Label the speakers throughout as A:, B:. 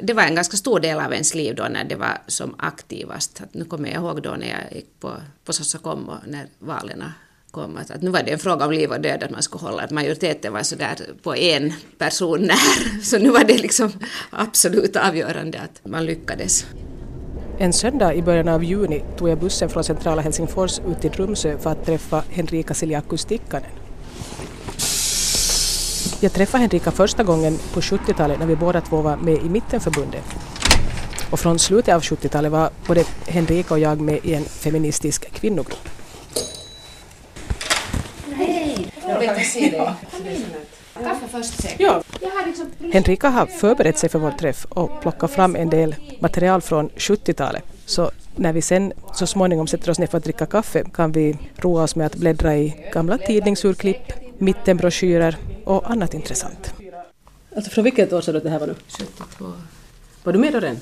A: Det var en ganska stor del av ens liv då när det var som aktivast. Att nu kommer jag ihåg då när jag gick på, på Sossakom och när valen kom. Att, att nu var det en fråga om liv och död att man skulle hålla. Att majoriteten var sådär på en person när. Så nu var det liksom absolut avgörande att man lyckades.
B: En söndag i början av juni tog jag bussen från centrala Helsingfors ut till Tromsö för att träffa Henrika Siljakus Tikkanen. Jag träffade Henrika första gången på 70-talet när vi båda två var med i Mittenförbundet. Och från slutet av 70-talet var både Henrika och jag med i en feministisk kvinnogrupp.
A: Hej! Jag vill se dig. Kaffe först säkert.
B: Ja. Henrika har förberett sig för vår träff och plockat fram en del material från 70-talet. Så när vi sen så småningom sätter oss ner för att dricka kaffe kan vi roa oss med att bläddra i gamla tidningsurklipp, mittenbroschyrer och annat intressant.
C: Alltså från vilket år sa du att det här var nu?
A: 72.
C: Var du med då redan?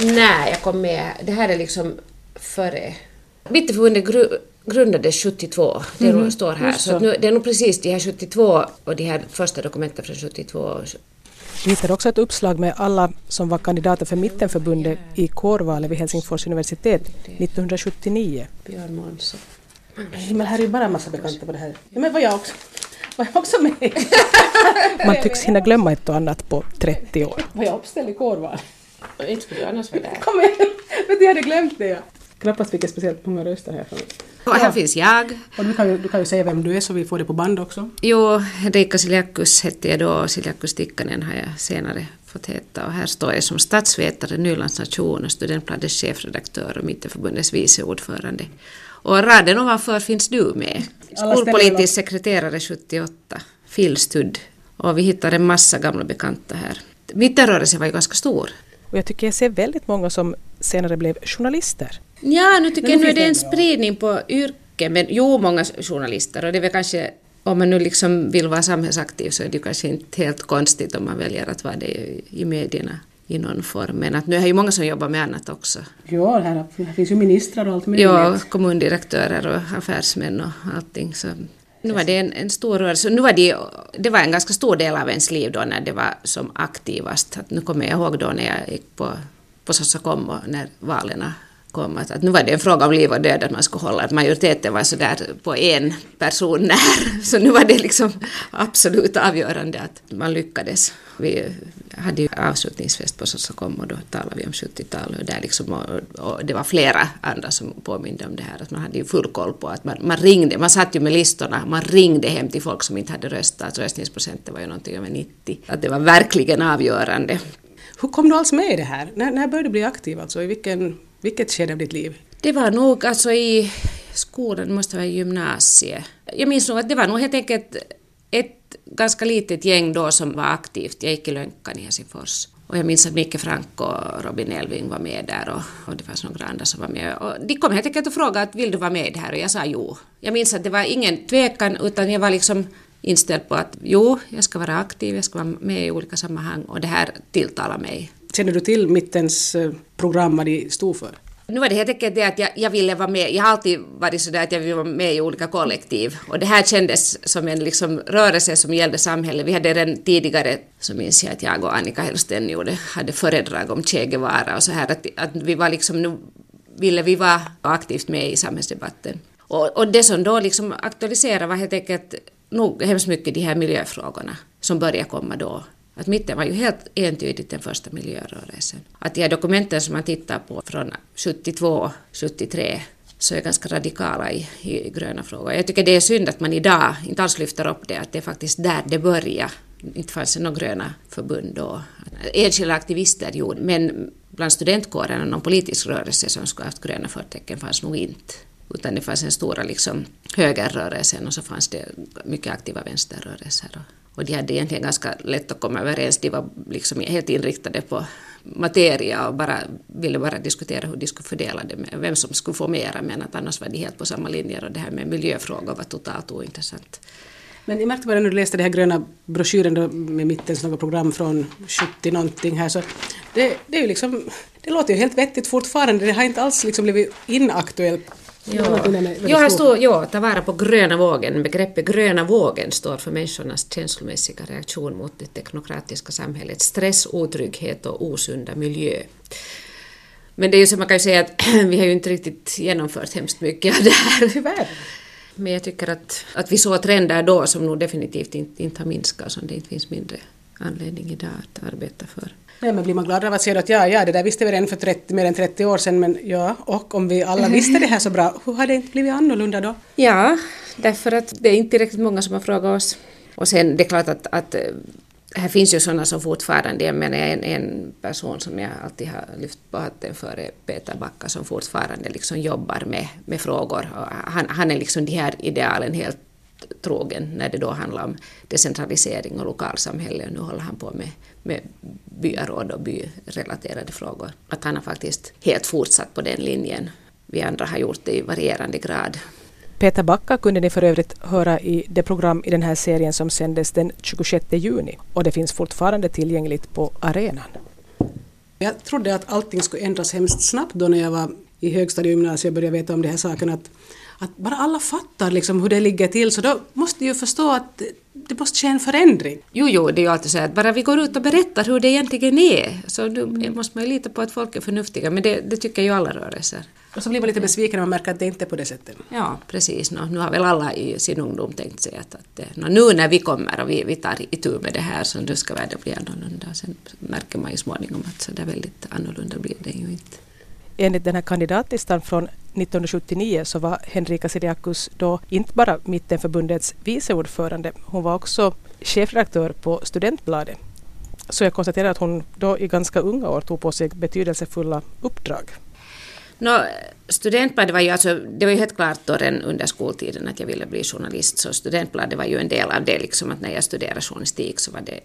A: Nej, jag kom med. Det här är liksom före. Mittenförbundet gru grundades 72, det mm, står här. Så, så nu, det är nog precis de här 72 och de här första dokumenten från 72.
B: Vi hittar också ett uppslag med alla som var kandidater för Mittenförbundet i kårvalet vid Helsingfors universitet 1979.
A: Björn Månsson.
C: Men här är ju bara en massa bekanta på det här. Ja, men var jag också. Var jag också med?
B: Man tycks hinna glömma ett och annat på 30 år.
C: Var jag uppställd i kårval?
A: Inte skulle du annars vara där.
C: Kom igen! Vet du, jag hade glömt det. Ja. Knappast fick jag speciellt många röster här.
A: Och här ja. finns jag.
C: Och du kan, ju, du kan ju säga vem du är så vi får det på band också.
A: Jo, Henrika Siljakus hette jag då och Siljakus Tikkanen har jag senare fått heta. Och här står jag som statsvetare, Nylands nation och Studentbladets chefredaktör och Mittenförbundets vice ordförande. Och raden ovanför finns du med. Skolpolitisk sekreterare 78, Phil Studd. Och vi hittar en massa gamla bekanta här. Mittenrörelsen var ju ganska stor.
B: Och jag tycker jag ser väldigt många som senare blev journalister.
A: Ja, nu tycker jag nu är det en spridning på yrken, men jo, många journalister och det är väl kanske om man nu liksom vill vara samhällsaktiv så är det kanske inte helt konstigt om man väljer att vara det i medierna i någon form. Men att nu är det ju många som jobbar med annat också.
C: Ja, här, här finns ju ministrar och allt möjligt.
A: Ja, kommundirektörer och affärsmän och allting. Så nu var det en, en stor rörelse. Nu var det, det var en ganska stor del av ens liv då när det var som aktivast. Att nu kommer jag ihåg då när jag gick på, på Sossakom och när valen kom. Att, att nu var det en fråga om liv och död att man skulle hålla. Att majoriteten var så där på en person när. Så nu var det liksom absolut avgörande att man lyckades. Vi hade ju avslutningsfest på Sossakom och då talade vi om 70-talet och, där liksom, och, och, det var flera andra som påminde om det här att man hade ju full koll på att man, man ringde, man satt ju med listorna, man ringde hem till folk som inte hade röstat, röstningsprocenten var ju någonting över 90. Att det var verkligen avgörande.
C: Hur kom du alls med i det här? När, när började du bli aktiv alltså? I vilken, vilket skede av ditt liv?
A: Det var nog alltså i skolan, det måste vara gymnasiet. Jag minns nog att det var nog helt enkelt ett ganska litet gäng då som var aktivt. Jag gick i Lönkan i Helsingfors. Och jag minns att Micke Frank och Robin Elving var med där och, och det fanns några andra som var med. Och de kom helt enkelt och frågade att vill du vara med här och jag sa jo. Jag minns att det var ingen tvekan utan jag var liksom inställd på att jo, jag ska vara aktiv, jag ska vara med i olika sammanhang och det här tilltalar mig.
C: Känner du till Mittens eh, program, vad de stod för?
A: Nu var det helt enkelt det att jag, jag, ville vara med. Jag har alltid varit sådär att jag vill vara med i olika kollektiv. Och det här kändes som en liksom rörelse som gällde samhället. Vi hade redan tidigare, så minns jag att jag och Annika Hellsten gjorde, hade föredrag om Che Guevara och så här. Att, att vi var liksom, nu ville vi vara aktivt med i samhällsdebatten. Och, och det som då liksom aktualiserade var helt enkelt nog hemskt mycket de här miljöfrågorna som började komma då att mitten var ju helt entydigt den första miljörörelsen. Att de här dokumenten som man tittar på från 72, 73 så är ganska radikala i, i gröna frågor. Jag tycker det är synd att man idag inte alls lyfter upp det, att det är faktiskt där det börjar. Inte fanns det några gröna förbund då. Enskilda aktivister gjorde, men bland studentkåren och någon politisk rörelse som skulle haft gröna förtecken fanns nog inte. Utan det fanns en stora liksom, högerrörelsen och så fanns det mycket aktiva vänsterrörelser. Och de hade egentligen ganska lätt att komma överens. De var liksom helt inriktade på materia och bara, ville bara diskutera hur de skulle fördela det, med, vem som skulle få mera, men att annars var de helt på samma linjer och det här med miljöfrågor var totalt ointressant.
C: Men jag märkte bara när du läste den här gröna broschyren då, med mittens något program från 70 någonting här så det, det är ju liksom, det låter ju helt vettigt fortfarande, det har inte alls liksom blivit inaktuellt
A: Ja, här står ja, ta vara på gröna vågen. Begreppet gröna vågen står för människornas känslomässiga reaktion mot det teknokratiska samhället. Stress, otrygghet och osunda miljö. Men det är ju så man kan ju säga att vi har ju inte riktigt genomfört hemskt mycket av det här.
C: Tyvärr.
A: Men jag tycker att, att vi såg trender då som nog definitivt inte, inte har minskat, som det inte finns mindre anledning idag att arbeta för.
C: Nej, men blir man glad av att se att ja, ja, det där visste vi redan för 30, mer än 30 år sedan, men ja, och om vi alla visste det här så bra, hur har det inte blivit annorlunda då?
A: Ja, därför att det är inte tillräckligt många som har frågat oss. Och sen det är klart att, att eh, här finns ju sådana som fortfarande, jag menar en, en person som jag alltid har lyft på hatten för är Peter Backa som fortfarande liksom jobbar med, med frågor. Han, han är liksom de här idealen helt trogen när det då handlar om decentralisering och lokalsamhälle. Och nu håller han på med, med byaråd och byrelaterade frågor. Att han har faktiskt helt fortsatt på den linjen. Vi andra har gjort det i varierande grad.
B: Peter Backa kunde ni för övrigt höra i det program i den här serien som sändes den 26 juni och det finns fortfarande tillgängligt på arenan.
C: Jag trodde att allting skulle ändras hemskt snabbt då när jag var i högstadiegymnasiet och började veta om de här sakerna. Att, att bara alla fattar liksom hur det ligger till så då måste ju förstå att det måste ske en förändring.
A: Jo, jo, det är ju alltid så att bara vi går ut och berättar hur det egentligen är så nu måste man ju lita på att folk är förnuftiga men det, det tycker ju alla rörelser.
C: Och så blir man lite besviken när man märker att det inte är på det sättet.
A: Ja, precis. No, nu har väl alla i sin ungdom tänkt sig att, att no, nu när vi kommer och vi, vi tar itu med det här så nu ska världen bli annorlunda. Sen märker man ju småningom att så där väldigt annorlunda blir det ju inte.
B: Enligt den här kandidatlistan från 1979 så var Henrika Siriakus då inte bara Mittenförbundets vice ordförande, hon var också chefredaktör på Studentbladet. Så jag konstaterar att hon då i ganska unga år tog på sig betydelsefulla uppdrag.
A: No, studentbladet var ju alltså, det var ju helt klart då redan under skoltiden att jag ville bli journalist, så studentbladet var ju en del av det, liksom att när jag studerade journalistik så var det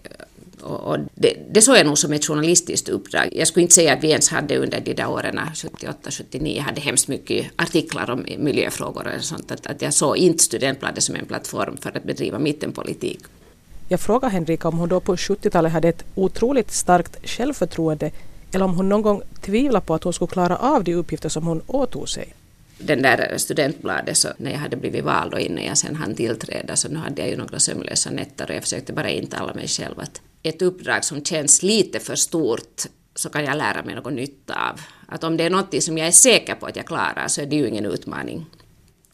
A: och, och det, det såg jag nog som ett journalistiskt uppdrag. Jag skulle inte säga att vi ens hade under de där åren, 78-79, hade hemskt mycket artiklar om miljöfrågor och sånt, att, att jag såg inte studentbladet som en plattform för att bedriva mittenpolitik.
B: Jag frågade Henrika om hon då på 70-talet hade ett otroligt starkt självförtroende eller om hon någon gång tvivlade på att hon skulle klara av de uppgifter som hon åtog sig.
A: Den där studentbladet, så när jag hade blivit vald och innan jag sen hann tillträda, så nu hade jag ju några sömnlösa nätter och jag försökte bara intala mig själv att ett uppdrag som känns lite för stort så kan jag lära mig något nytt av. Att om det är något som jag är säker på att jag klarar så är det ju ingen utmaning.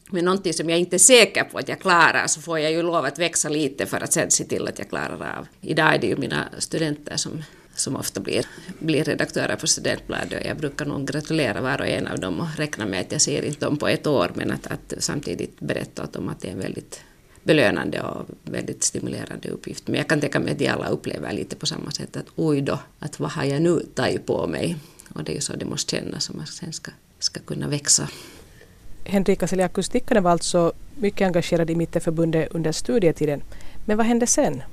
A: Men någonting som jag inte är säker på att jag klarar så får jag ju lov att växa lite för att sen se till att jag klarar av. Idag är det ju mina studenter som som ofta blir, blir redaktörer på Studentbladet jag brukar nog gratulera var och en av dem och räkna med att jag ser inte dem på ett år men att, att samtidigt berätta åt dem att det är en väldigt belönande och väldigt stimulerande uppgift. Men jag kan tänka mig att de alla upplever lite på samma sätt att oj då, att vad har jag nu tagit på mig? Och det är ju så det måste kännas om man sen ska, ska kunna växa.
B: Henrika Seliakus Tikkanen var alltså mycket engagerad i Mittenförbundet under studietiden. Men vad hände sen?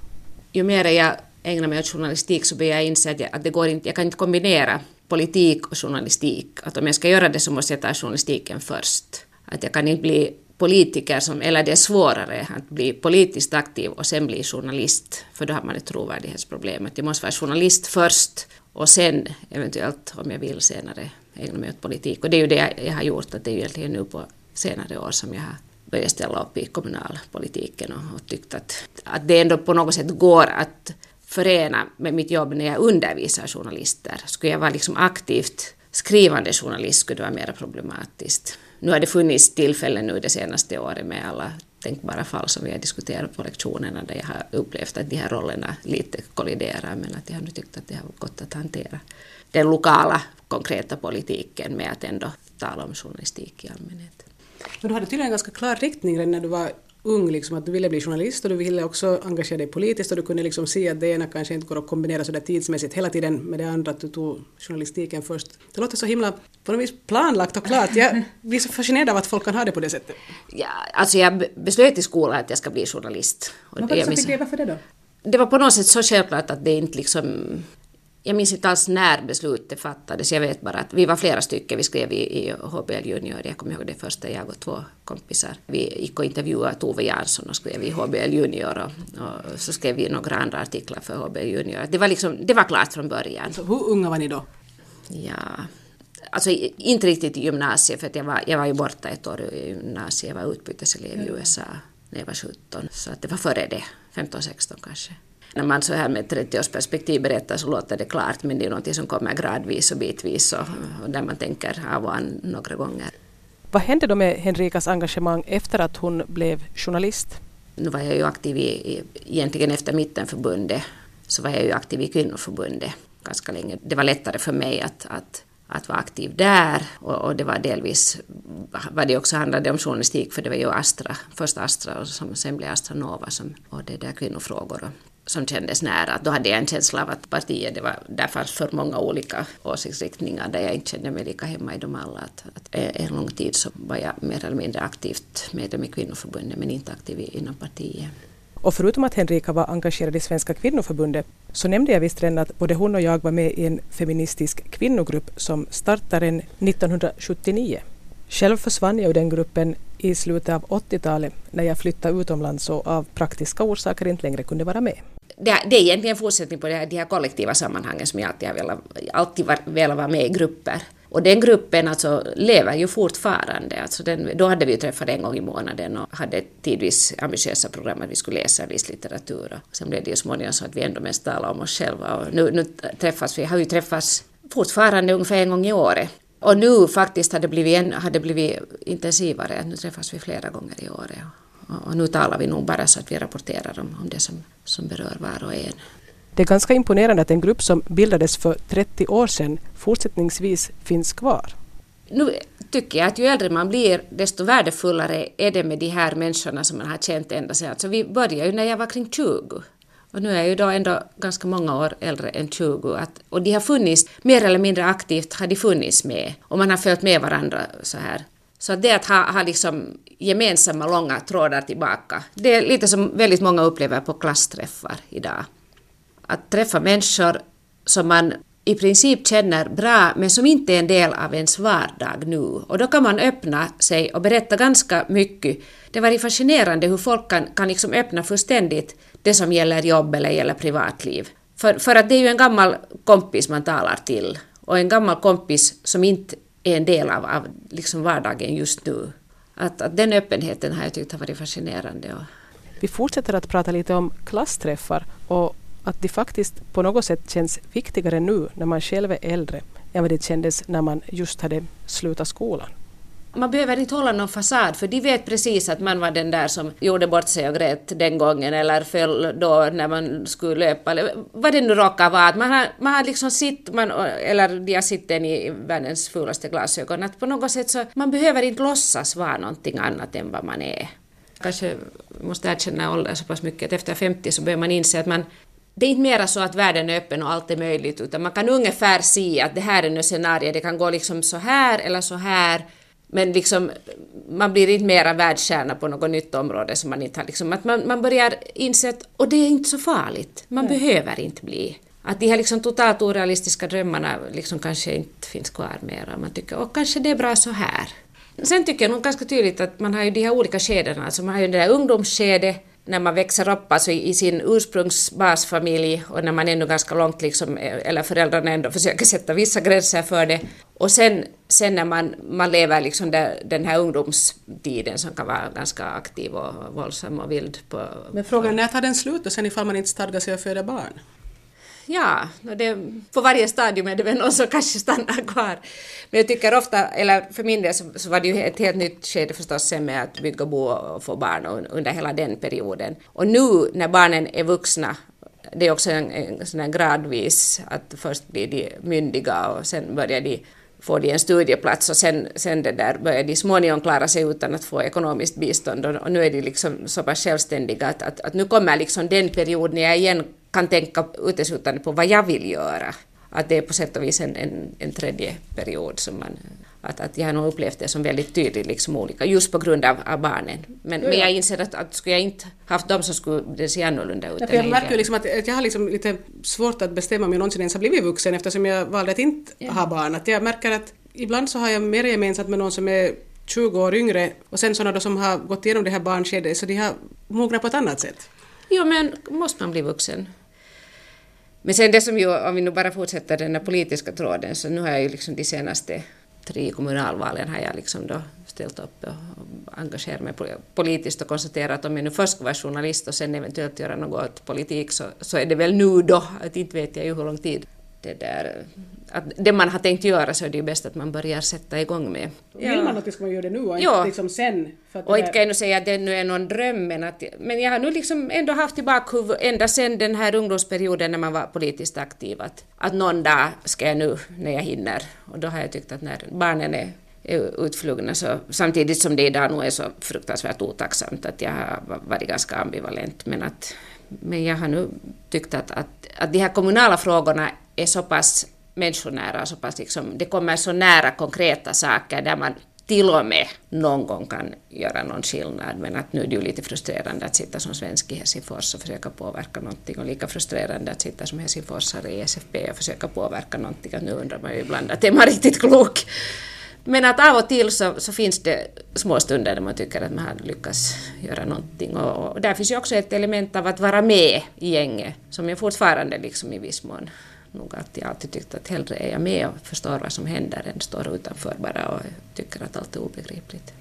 A: Ju mer jag ägna mig åt journalistik så började jag inse att, jag, att det går inte, jag kan inte kombinera politik och journalistik. Att om jag ska göra det så måste jag ta journalistiken först. Att jag kan inte bli politiker, som, eller det är svårare att bli politiskt aktiv och sen bli journalist, för då har man ett trovärdighetsproblem. Att jag måste vara journalist först och sen eventuellt, om jag vill, senare ägna mig åt politik. Och det är ju det jag har gjort, att det är ju egentligen nu på senare år som jag har börjat ställa upp i kommunalpolitiken och, och tyckt att, att det ändå på något sätt går att förena med mitt jobb när jag undervisar journalister. Skulle jag vara liksom aktivt skrivande journalist skulle det vara mer problematiskt. Nu har det funnits tillfällen nu det senaste året med alla tänkbara fall som vi har diskuterat på lektionerna där jag har upplevt att de här rollerna lite kolliderar men att jag har nu tyckt att det har gått att hantera den lokala konkreta politiken med att ändå tala om journalistik i allmänhet.
C: Men du hade tydligen en ganska klar riktning när du var ung, liksom, att du ville bli journalist och du ville också engagera dig politiskt och du kunde liksom se att det ena kanske inte går att kombinera sådär tidsmässigt hela tiden med det andra, att du tog journalistiken först. Det låter så himla på något vis planlagt och klart. Jag blir så fascinerad av att folk kan ha det på det sättet.
A: Ja, alltså jag beslöt i skolan att jag ska bli journalist.
C: Och Men fick det, varför det då?
A: Det var på något sätt så självklart att det inte liksom jag minns inte alls när beslutet fattades, jag vet bara att vi var flera stycken, vi skrev i, i HBL Junior, jag kommer ihåg det första, jag och två kompisar. Vi gick och intervjuade Tove Jansson och skrev i HBL Junior och, och, så skrev vi några andra artiklar för HBL Junior. Det var, liksom, det var klart från början.
C: Så hur unga var ni då?
A: Ja, Alltså inte riktigt i gymnasiet för jag var, jag var ju borta ett år i gymnasiet, jag var utbyteselev i USA när jag var 17. Så att det var före det, 15-16 kanske. När man så här med 30-årsperspektiv berättar så låter det klart men det är något som kommer gradvis och bitvis och, och där man tänker av och an några gånger.
B: Vad hände då med Henrikas engagemang efter att hon blev journalist?
A: Nu var jag ju aktiv i, egentligen efter Mittenförbundet så var jag ju aktiv i Kvinnoförbundet ganska länge. Det var lättare för mig att, att, att vara aktiv där och, och det var delvis vad det också handlade om journalistik för det var ju Astra, först Astra och som sen blev Astra Nova som, och det där kvinnofrågor som kändes nära. Då hade jag en känsla av att partiet, det var, där fanns för många olika åsiktsriktningar där jag inte kände mig lika hemma i dem alla. Att, att en lång tid så var jag mer eller mindre aktivt medlem i kvinnoförbundet men inte aktiv inom partiet.
B: Och förutom att Henrika var engagerad i Svenska kvinnoförbundet så nämnde jag visst redan att både hon och jag var med i en feministisk kvinnogrupp som startade 1979. Själv försvann jag ur den gruppen i slutet av 80-talet när jag flyttade utomlands och av praktiska orsaker inte längre kunde vara med.
A: Det, det är egentligen en fortsättning på det här, de här kollektiva sammanhangen som jag alltid har velat, alltid velat vara med i grupper. Och den gruppen alltså lever ju fortfarande. Alltså den, då hade vi ju träffat en gång i månaden och hade tidvis ambitiösa program att vi skulle läsa viss litteratur. Och sen blev det ju småningom så att vi ändå mest talade om oss själva. Och nu, nu träffas vi, har ju träffats fortfarande ungefär en gång i året. Och nu faktiskt har det blivit, en, har det blivit intensivare. Nu träffas vi flera gånger i året. Och, nu talar vi nog bara så att vi rapporterar om, om det som, som berör var och en.
B: Det är ganska imponerande att en grupp som bildades för 30 år sedan fortsättningsvis finns kvar.
A: Nu tycker jag att ju äldre man blir, desto värdefullare är det med de här människorna som man har känt ända sedan. Alltså vi började ju när jag var kring 20. Och nu är jag ju då ändå ganska många år äldre än 20. Att, och de har funnits, mer eller mindre aktivt har de funnits med. Och man har följt med varandra så här. Så att det att ha, ha liksom gemensamma långa trådar tillbaka, det är lite som väldigt många upplever på klassträffar idag att träffa människor som man i princip känner bra men som inte är en del av ens vardag nu. Och då kan man öppna sig och berätta ganska mycket. Det var fascinerande hur folk kan, kan liksom öppna fullständigt det som gäller jobb eller gäller privatliv. För, för att det är ju en gammal kompis man talar till och en gammal kompis som inte är en del av, av liksom vardagen just nu. Att, att den öppenheten har jag tyckt har varit fascinerande.
B: Vi fortsätter att prata lite om klassträffar och att de faktiskt på något sätt känns viktigare nu när man själv är äldre än vad det kändes när man just hade slutat skolan.
A: Man behöver inte hålla någon fasad för de vet precis att man var den där som gjorde bort sig och grät den gången eller föll då när man skulle löpa eller vad det nu råkar vara. Att man har, man har liksom sitt, man, eller de har sitten i världens fulaste glasögon. Att på något sätt så man behöver inte låtsas vara någonting annat än vad man är. Kanske måste erkänna åldern så pass mycket att efter 50 så börjar man inse att man det är inte mera så att världen är öppen och allt är möjligt, utan man kan ungefär se att det här är nu scenario, det kan gå liksom så här eller så här, men liksom, man blir inte mera världsstjärna på något nytt område som man inte har liksom, att man, man börjar inse att, och det är inte så farligt, man mm. behöver inte bli. Att de här liksom totalt orealistiska drömmarna liksom kanske inte finns kvar mera. Man tycker, och kanske det är bra så här. Sen tycker jag nog ganska tydligt att man har ju de här olika skedena, alltså man har ju det där ungdomsskedet, när man växer upp alltså i sin ursprungsbasfamilj och när man ännu ganska långt, liksom, eller föräldrarna ändå försöker sätta vissa gränser för det. Och sen, sen när man, man lever liksom där, den här ungdomstiden som kan vara ganska aktiv och våldsam och vild. På,
C: Men frågan är när tar den slut och sen ifall man inte stadgar sig att föda barn?
A: ja, det, på varje stadium är det väl någon som kanske stannar kvar. Men jag tycker ofta, eller för min del så, så var det ju ett helt nytt skede förstås sen med att bygga bo och få barn under hela den perioden. Och nu när barnen är vuxna det är också en, en sån gradvis att först blir de myndiga och sen börjar de får de en studieplats och sen, sen det där börjar de småningom klara sig utan att få ekonomiskt bistånd och, och nu är de liksom så pass självständiga att, att, att nu kommer liksom den period när jag igen kan tänka uteslutande på vad jag vill göra. Att det är på sätt och vis en, en, en tredje period som man att, att jag har nog upplevt det som väldigt tydligt liksom olika, just på grund av, av barnen. Men, ja, ja. men jag inser att, att skulle jag inte haft dem så skulle det se annorlunda ut.
C: Ja, jag märker ju liksom att, att, jag har liksom lite svårt att bestämma om jag någonsin ens har blivit vuxen eftersom jag valde att inte ja. ha barn. Att jag märker att ibland så har jag mer gemensamt med någon som är 20 år yngre och sen sådana som har gått igenom det här barnskedet så de har mognat på ett annat sätt.
A: Jo men måste man bli vuxen? Men sen det som ju, om vi nu bara fortsätter den här politiska tråden, så nu har jag ju liksom de senaste tre kommunalvalen har jag liksom då ställt upp och engagerat mig politiskt och konstaterat att om jag nu först ska vara journalist och sen eventuellt göra något åt politik så, så är det väl nu då, att inte vet jag ju hur lång tid det där att det man har tänkt göra så är det ju bäst att man börjar sätta igång med.
C: Ja. Vill man att ska man göra det nu och inte liksom sen?
A: och inte kan jag nu säga att det nu är någon dröm men, att, men jag har nu liksom ändå haft i bakhuvudet ända sen den här ungdomsperioden när man var politiskt aktiv att, att någon dag ska jag nu när jag hinner och då har jag tyckt att när barnen är är utflugna så, samtidigt som det idag nog är så fruktansvärt otacksamt att jag har varit ganska ambivalent men att men jag har nu tyckt att, att, att de här kommunala frågorna är så pass människonära, så pass liksom, det kommer så nära konkreta saker där man till och med någon gång kan göra någon skillnad, men att nu är det ju lite frustrerande att sitta som svensk i Helsingfors och försöka påverka någonting och lika frustrerande att sitta som helsingforsare i SFP och försöka påverka någonting. Att nu undrar man ju ibland att är man riktigt klok? Men att av och till så, så, finns det små stunder där man tycker att man har lyckats göra någonting. Och, och där finns ju också ett element av att vara med i gänget, som jag fortfarande liksom i viss mån nog att jag alltid tyckt att hellre är jag med och förstår vad som händer än står utanför bara och tycker att allt är obegripligt.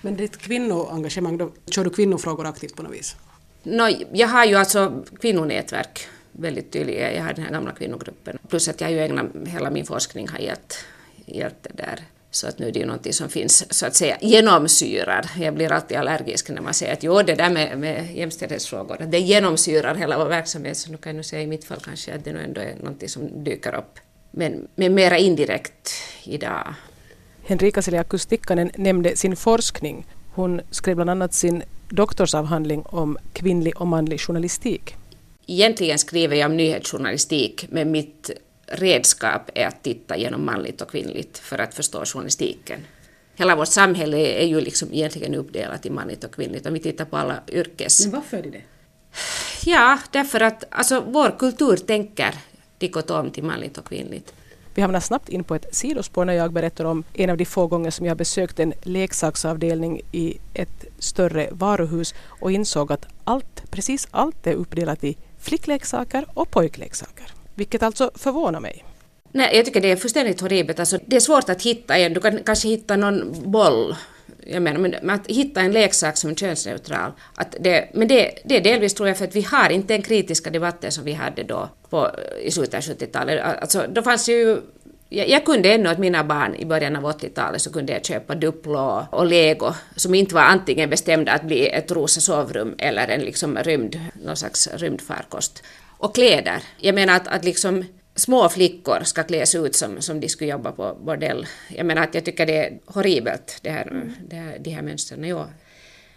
C: Men ditt kvinnoengagemang, då kör du kvinnofrågor aktivt på något vis?
A: No, jag har ju alltså kvinnonätverk väldigt tydligt. Jag har den här gamla kvinnogruppen. Plus att jag ju ägnat hela min forskning har gällt, gällt det där så att nu är det ju någonting som finns så att säga genomsyrar. Jag blir alltid allergisk när man säger att jo, det där med, med jämställdhetsfrågor, det genomsyrar hela vår verksamhet. Så nu kan jag säga i mitt fall kanske att det nu ändå är någonting som dyker upp. Men, men mera indirekt idag.
B: Henrika Seliakus Tikkanen nämnde sin forskning. Hon skrev bland annat sin doktorsavhandling om kvinnlig och manlig journalistik.
A: Egentligen skriver jag om nyhetsjournalistik, men mitt redskap är att titta genom manligt och kvinnligt för att förstå journalistiken. Hela vårt samhälle är ju liksom egentligen uppdelat i manligt och kvinnligt om vi tittar på alla yrkes...
C: Men varför är det det?
A: Ja, därför att alltså, vår kultur tänker dikotom till manligt och kvinnligt.
B: Vi hamnar snabbt in på ett sidospår när jag berättar om en av de få gånger som jag besökt en leksaksavdelning i ett större varuhus och insåg att allt, precis allt är uppdelat i flickleksaker och pojkleksaker vilket alltså förvånar mig.
A: Nej, jag tycker det är fullständigt horribelt. Alltså, det är svårt att hitta en, du kan kanske hitta någon boll, jag menar, men att hitta en leksak som är könsneutral. Att det, men det, det är delvis tror jag för att vi har inte den kritiska debatten som vi hade då på, i slutet av 70-talet. Alltså, då fanns ju jag, jag kunde ännu åt mina barn i början av 80-talet så kunde jag köpa Duplo och Lego som inte var antingen bestämda att bli ett rosa sovrum eller en liksom rymd, någon slags rymdfarkost och kläder. Jag menar att, att liksom små flickor ska kläs ut som, som de skulle jobba på bordell. Jag menar att jag tycker det är horribelt, det här, mm. det här, de här mönstren. Ja.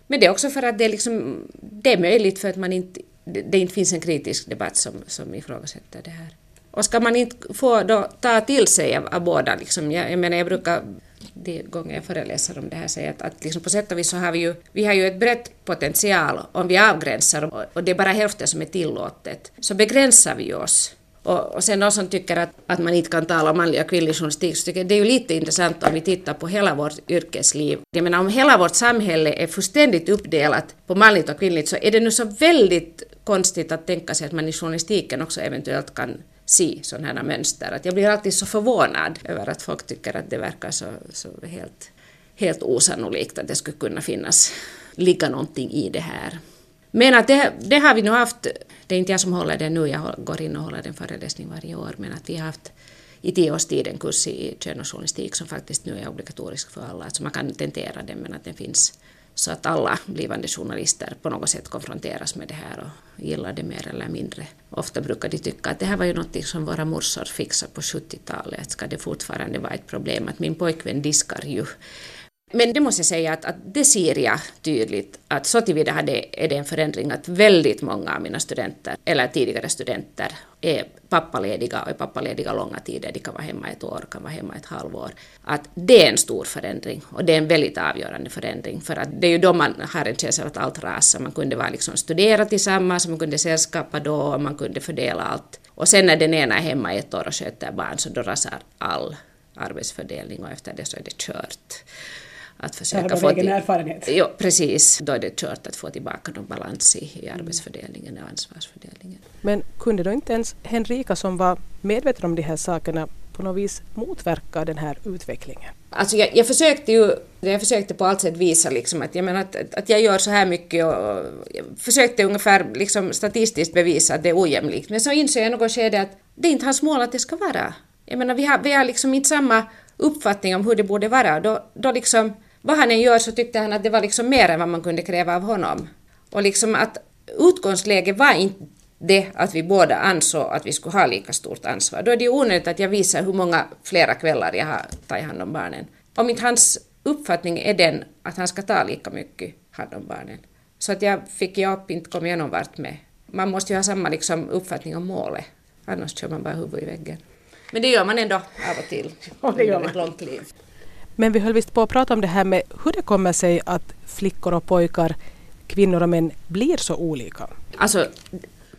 A: Men det är också för att det är, liksom, det är möjligt för att man inte, det inte finns en kritisk debatt som, som ifrågasätter det här. Och ska man inte få då ta till sig av, av båda, liksom, jag, jag menar jag brukar de gånger jag föreläser om det här säger att, att liksom på sätt och vis så har vi ju, vi har ju ett brett potential om vi avgränsar och, och det är bara hälften som är tillåtet, så begränsar vi oss. Och, och sen de som tycker att, att man inte kan tala om manlig och kvinnlig journalistik, så tycker jag det är ju lite intressant om vi tittar på hela vårt yrkesliv. Jag menar om hela vårt samhälle är fullständigt uppdelat på manligt och kvinnligt så är det nu så väldigt konstigt att tänka sig att man i journalistiken också eventuellt kan se sådana här mönster. Att jag blir alltid så förvånad över att folk tycker att det verkar så, så helt, helt osannolikt att det skulle kunna finnas, ligga någonting i det här. Men att det, det har vi nu haft, det är inte jag som håller den nu, jag går in och håller den föreläsning varje år, men att vi har haft i tio års tid en kurs i kön och journalistik som faktiskt nu är obligatorisk för alla. Alltså man kan tentera den men att den finns så att alla blivande journalister på något sätt konfronteras med det här och gillar det mer eller mindre. Ofta brukar de tycka att det här var ju något som våra morsor fixade på 70-talet. Ska det fortfarande vara ett problem att min pojkvän diskar ju men det måste jag säga att, att det ser jag tydligt att så tillvida är det en förändring att väldigt många av mina studenter, eller tidigare studenter, är pappalediga och är pappalediga långa tider. De kan vara hemma ett år, kan vara hemma ett halvår. Att det är en stor förändring och det är en väldigt avgörande förändring för att det är ju då man har en känsla att allt rasar. Man kunde vara liksom studera tillsammans, man kunde sällskapa då och man kunde fördela allt. Och sen när den ena är hemma ett år och sköter barn så då rasar all arbetsfördelning och efter det så är det kört att försöka
C: ja,
A: få
C: egen erfarenhet.
A: Jo, precis. Då är det kört att få tillbaka någon balans i, i arbetsfördelningen och ansvarsfördelningen.
B: Men kunde då inte ens Henrika som var medveten om de här sakerna på något vis motverka den här utvecklingen?
A: Alltså jag, jag försökte ju jag försökte på allt sätt visa liksom att, jag menar att, att jag gör så här mycket och jag försökte ungefär liksom statistiskt bevisa att det är ojämlikt. Men så insåg jag i något skede att det är inte hans mål att det ska vara. Jag menar vi har, vi har liksom inte samma uppfattning om hur det borde vara. Då, då liksom, vad han än gör så tyckte han att det var liksom mer än vad man kunde kräva av honom. Och liksom att utgångsläget var inte det att vi båda ansåg att vi skulle ha lika stort ansvar. Då är det ju onödigt att jag visar hur många flera kvällar jag har tagit hand om barnen. Om inte hans uppfattning är den att han ska ta lika mycket hand om barnen. Så att jag fick jag upp, inte kom jag någon vart med. Man måste ju ha samma liksom, uppfattning om målet, annars kör man bara huvudet i väggen. Men det gör man ändå av och till
C: ja, det gör man.
A: ett långt liv.
B: Men vi höll visst på att prata om det här med hur det kommer sig att flickor och pojkar, kvinnor och män blir så olika.
A: Alltså,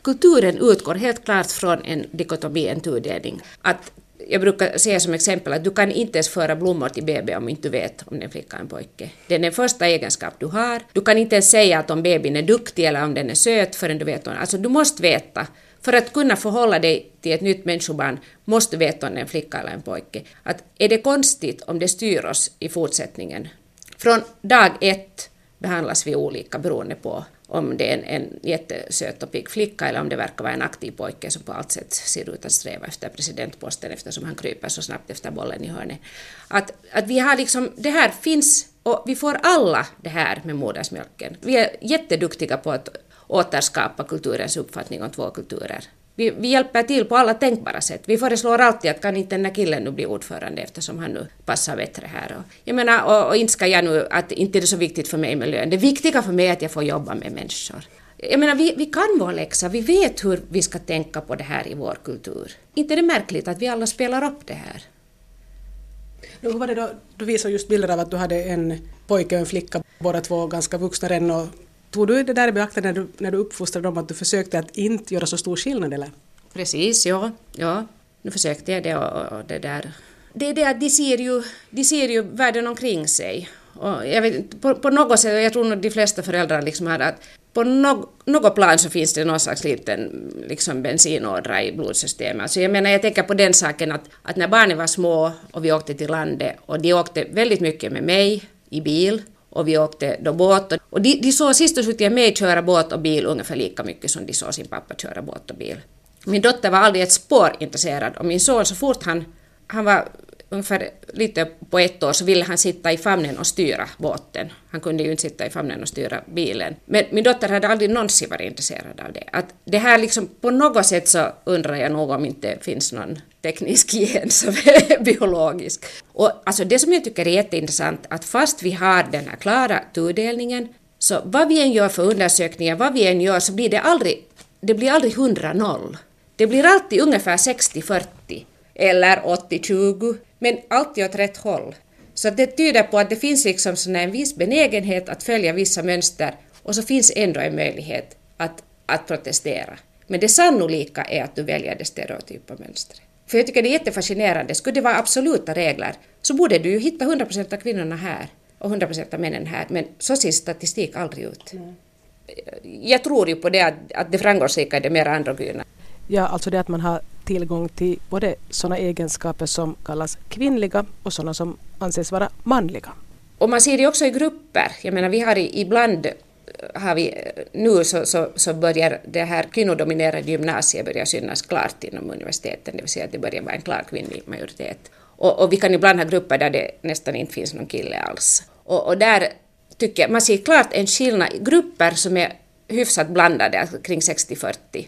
A: kulturen utgår helt klart från en dikotomi, en tudelning. Att jag brukar säga som exempel att du kan inte ens föra blommor till BB om inte du vet om det är en flicka eller en pojke. Det är den första egenskap du har. Du kan inte ens säga att om babyn är duktig eller om den är söt förrän du vet om Alltså du måste veta. För att kunna förhålla dig till ett nytt människobarn måste du veta om det är en flicka eller en pojke. Att är det konstigt om det styr oss i fortsättningen? Från dag ett behandlas vi olika beroende på om det är en, en jättesöt och pigg flicka eller om det verkar vara en aktiv pojke som på allt sätt ser ut att sträva efter presidentposten eftersom han kryper så snabbt efter bollen i hörnet. Att, att vi har liksom, det här finns och vi får alla det här med modersmjölken. Vi är jätteduktiga på att återskapa kulturens uppfattning om två kulturer. Vi, vi, hjälper till på alla tänkbara sätt. Vi föreslår alltid att kan inte den här killen nu bli ordförande eftersom han nu passar bättre här. Och, jag menar, och, och inte ska jag nu, att inte är det så viktigt för mig med lön. Det viktiga för mig är att jag får jobba med människor. Jag menar, vi, vi kan vår läxa, vi vet hur vi ska tänka på det här i vår kultur. Inte är det märkligt att vi alla spelar upp det här.
C: Hur var det då, du visade just bilder av att du hade en pojke och en flicka, båda två ganska vuxna redan och Tog du det där i beaktande när du, när du uppfostrade dem, att du försökte att inte göra så stor skillnad eller?
A: Precis, ja. ja. Nu försökte jag det och, och det där. Det är det att de ser ju, de ser ju världen omkring sig. Och jag vet, på, på något sätt, jag tror nog de flesta föräldrar liksom har att på något, något plan så finns det någon slags liten liksom bensinådra i blodsystemet. Alltså jag menar, jag tänker på den saken att, att när barnen var små och vi åkte till landet och de åkte väldigt mycket med mig i bil och vi åkte då båt. Och de, de såg sist och slutligen mig köra båt och bil ungefär lika mycket som de såg sin pappa köra båt och bil. Min dotter var aldrig ett spår intresserad och min son så fort han, han var ungefär lite på ett år så ville han sitta i famnen och styra båten. Han kunde ju inte sitta i famnen och styra bilen. Men min dotter hade aldrig någonsin varit intresserad av det. Att det här liksom, på något sätt så undrar jag nog om inte finns någon teknisk gen som är biologisk. Och alltså det som jag tycker är jätteintressant, att fast vi har den här klara tudelningen, så vad vi än gör för undersökningar, vad vi än gör, så blir det aldrig, det blir aldrig 100-0. Det blir alltid ungefär 60-40 eller 80-20 men alltid åt rätt håll. Så det tyder på att det finns liksom sån en viss benägenhet att följa vissa mönster och så finns ändå en möjlighet att, att protestera. Men det sannolika är att du väljer det stereotypa mönstret. För jag tycker det är jättefascinerande. Skulle det vara absoluta regler så borde du ju hitta 100% av kvinnorna här och 100% av männen här, men så ser statistik aldrig ut. Mm. Jag tror ju på det att, att det framgångsrika är det mer androgyna.
B: Ja, alltså det att man har tillgång till både sådana egenskaper som kallas kvinnliga och sådana som anses vara manliga.
A: Och man ser det också i grupper. Jag menar, vi har ibland eh, har vi, eh, nu så, så, så börjar det här kvinnodominerade gymnasiet börja synas klart inom universiteten, det vill säga att det börjar vara en klar kvinnlig majoritet. Och, och vi kan ibland ha grupper där det nästan inte finns någon kille alls. Och, och där tycker jag, man ser klart en skillnad, i grupper som är hyfsat blandade, alltså kring 60-40,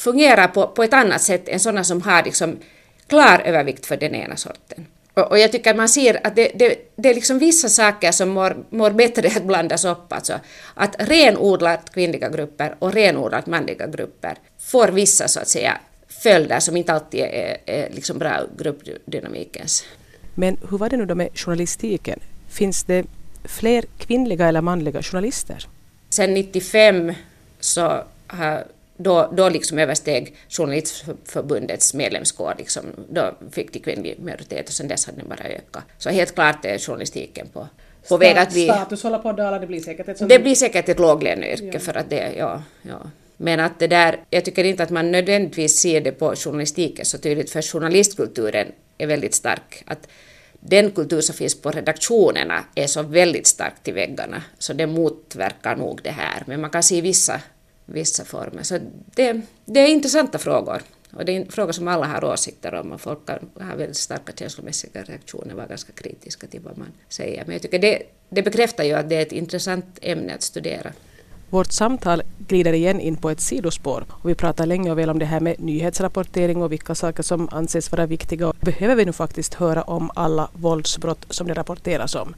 A: fungerar på, på ett annat sätt än sådana som har liksom klar övervikt för den ena sorten. Och, och jag tycker att man ser att det, det, det är liksom vissa saker som mår, mår bättre att blandas upp. Alltså att renodlat kvinnliga grupper och renodlat manliga grupper får vissa så att säga följder som inte alltid är, är liksom bra gruppdynamikens.
B: Men hur var det nu då med journalistiken? Finns det fler kvinnliga eller manliga journalister?
A: Sen 95 så har då, då liksom översteg Journalistförbundets medlemskår, liksom, då fick de kvinnlig majoritet och sen dess har den bara ökat. Så helt klart är journalistiken på på väg att bli...
C: Status håller på att dala, det blir säkert ett.
A: Det blir säkert ett låglöneyrke för att det, ja, ja. Men att det där, jag tycker inte att man nödvändigtvis ser det på journalistiken så tydligt, för journalistkulturen är väldigt stark. Att den kultur som finns på redaktionerna är så väldigt starkt i väggarna, så det motverkar nog det här. Men man kan se vissa, vissa former. Så det, det är intressanta frågor. Och det är frågor som alla har åsikter om och folk kan väldigt starka känslomässiga reaktioner, vara ganska kritiska till vad man säger. Men jag tycker det, det bekräftar ju att det är ett intressant ämne att studera.
B: Vårt samtal glider igen in på ett sidospår och vi pratar länge och väl om det här med nyhetsrapportering och vilka saker som anses vara viktiga. Behöver vi nu faktiskt höra om alla våldsbrott som det rapporteras om?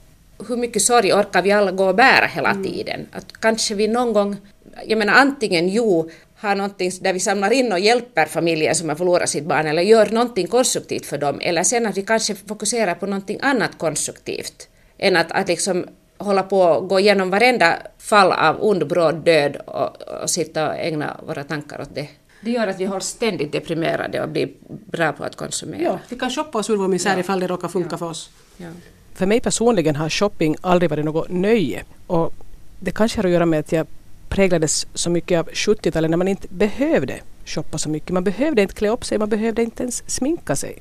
A: Hur mycket sorg orkar vi alla gå och bära hela mm. tiden? Att kanske vi någon gång, jag menar antingen jo, har någonting där vi samlar in och hjälper familjer som har förlorat sitt barn eller gör någonting konstruktivt för dem eller sen att vi kanske fokuserar på någonting annat konstruktivt än att, att liksom hålla på och gå igenom varenda fall av ond bråd död och, och sitta och ägna våra tankar åt det. Det gör att vi hålls ständigt deprimerade och blir bra på att konsumera.
C: Ja, vi kan shoppa oss ur vår misär ja. ifall det råkar funka ja. för oss. Ja.
B: För mig personligen har shopping aldrig varit något nöje. Och det kanske har att göra med att jag präglades så mycket av 70-talet när man inte behövde shoppa så mycket. Man behövde inte klä upp sig, man behövde inte ens sminka sig.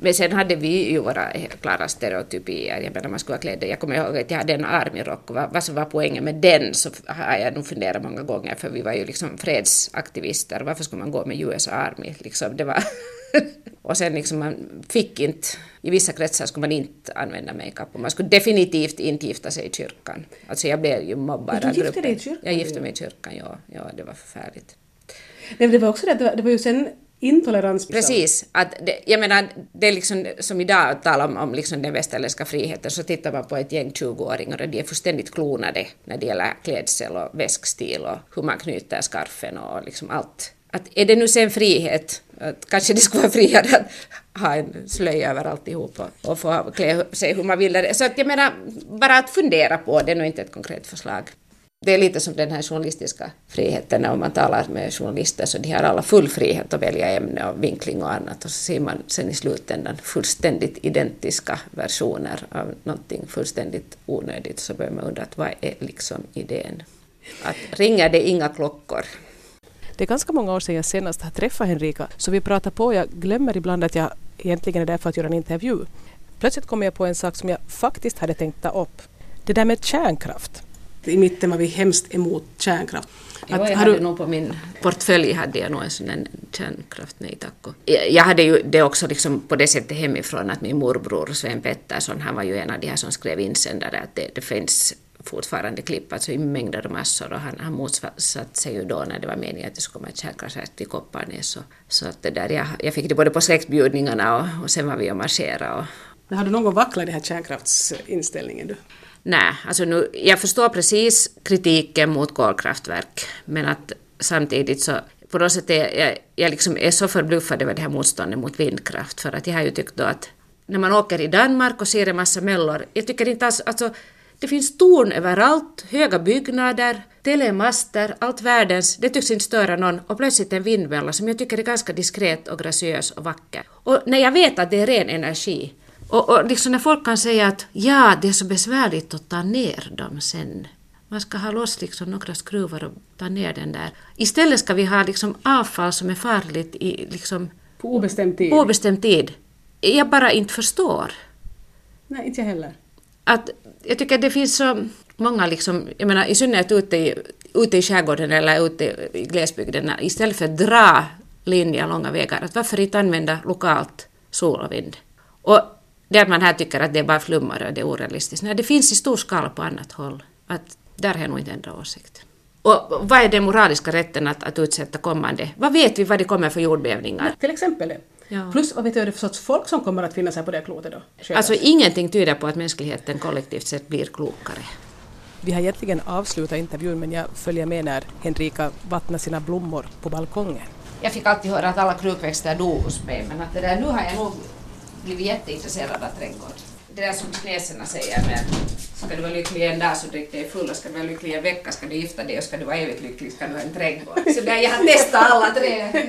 A: Men sen hade vi ju våra klara stereotypier. Jag menar man skulle ha kläder. Jag kommer ihåg att jag hade en armyrock. Vad, vad som var poängen med den så har jag nog funderat många gånger för vi var ju liksom fredsaktivister. Varför skulle man gå med US Army? Liksom, det var och sen liksom man fick inte, i vissa kretsar skulle man inte använda makeup och man skulle definitivt inte gifta sig i kyrkan. Alltså jag blev ju mobbad
C: av gruppen. Du gifte dig i kyrkan?
A: Jag gifte mig i kyrkan, ja. ja det var förfärligt.
C: Nej, det var också det, det var, det var ju sen intolerans.
A: Precis. Att det, jag menar, det är liksom som idag talar om, om liksom den västerländska friheten så tittar man på ett gäng 20-åringar och de är fullständigt klonade när det gäller klädsel och väskstil och hur man knyter skarfen och liksom allt. Att är det nu sen frihet, kanske det skulle vara friare att ha en slöja över alltihop och, och få klä sig hur man vill. Så att jag menar, bara att fundera på det är nog inte ett konkret förslag. Det är lite som den här journalistiska friheten, Om man talar med journalister så de har alla full frihet att välja ämne och vinkling och annat och så ser man sen i slutändan fullständigt identiska versioner av någonting fullständigt onödigt så börjar man undra att vad är liksom idén? Att ringer det inga klockor?
B: Det är ganska många år sedan jag senast har träffat Henrika så vi pratar på. Jag glömmer ibland att jag egentligen är där för att göra en intervju. Plötsligt kommer jag på en sak som jag faktiskt hade tänkt ta upp. Det där med kärnkraft
C: i mitten var vi hemskt emot kärnkraft.
A: Jo, jag hade du... nog på min portfölj hade jag nog en sån kärnkraft, nej tack. Jag hade ju det också liksom på det sättet hemifrån att min morbror Sven Pettersson, han var ju en av de här som skrev insändare att det, det finns fortfarande klipp, alltså i mängder och massor och han, han motsatte sig ju då när det var meningen att det skulle komma ett kärnkraftverk till Kopparnäs. Så, så att det där, jag, jag fick det både på släktbjudningarna och, och sen var vi och marscherade.
C: Och... Har du någon gång vacklat i den här kärnkraftsinställningen? Du?
A: Nej, alltså nu, jag förstår precis kritiken mot kolkraftverk, men att samtidigt så på något sätt är jag, jag liksom är så förbluffad över det här motståndet mot vindkraft, för att jag har ju tyckt då att när man åker i Danmark och ser en massa mällor, jag tycker inte alls, alltså det finns torn överallt, höga byggnader, telemaster, allt världens, det tycks inte störa någon och plötsligt en vindmälla som jag tycker är ganska diskret och graciös och vacker. Och när jag vet att det är ren energi, och, och liksom när folk kan säga att ja, det är så besvärligt att ta ner dem sen. Man ska ha loss liksom några skruvar och ta ner den där. Istället ska vi ha liksom avfall som är farligt i liksom
C: på obestämd tid.
A: obestämd tid. Jag bara inte förstår.
C: Nej, inte jag heller.
A: Att, jag tycker att det finns så många, liksom, jag menar i synnerhet ute i, ute i skärgården eller ute i glesbygden, istället för att dra linjer långa vägar, att varför inte använda lokalt sol och vind? Och det att man här tycker att det är bara flummar och det är orealistiskt. Nej, det finns i stor skala på annat håll. Att där har jag nog inte ändrat åsikt. Och vad är den moraliska rätten att, att utsätta kommande? Vad vet vi vad det kommer för jordbävningar?
C: Till exempel det. Ja. Plus vad vet du för sorts folk som kommer att finnas här på det klotet då?
A: Själv. Alltså ingenting tyder på att mänskligheten kollektivt sett blir klokare.
B: Vi har egentligen avslutat intervjun men jag följer med när Henrika vattnar sina blommor på balkongen.
A: Jag fick alltid höra att alla krukväxter dog hos mig men att det där, nu har jag nog blivit jätteintresserad av trädgård. Det där som kineserna säger med ska du vara lycklig en dag så drick dig full och ska du vara lycklig en vecka ska du gifta dig och ska du vara evigt lycklig ska du ha en trädgård. Så där jag har testat alla tre.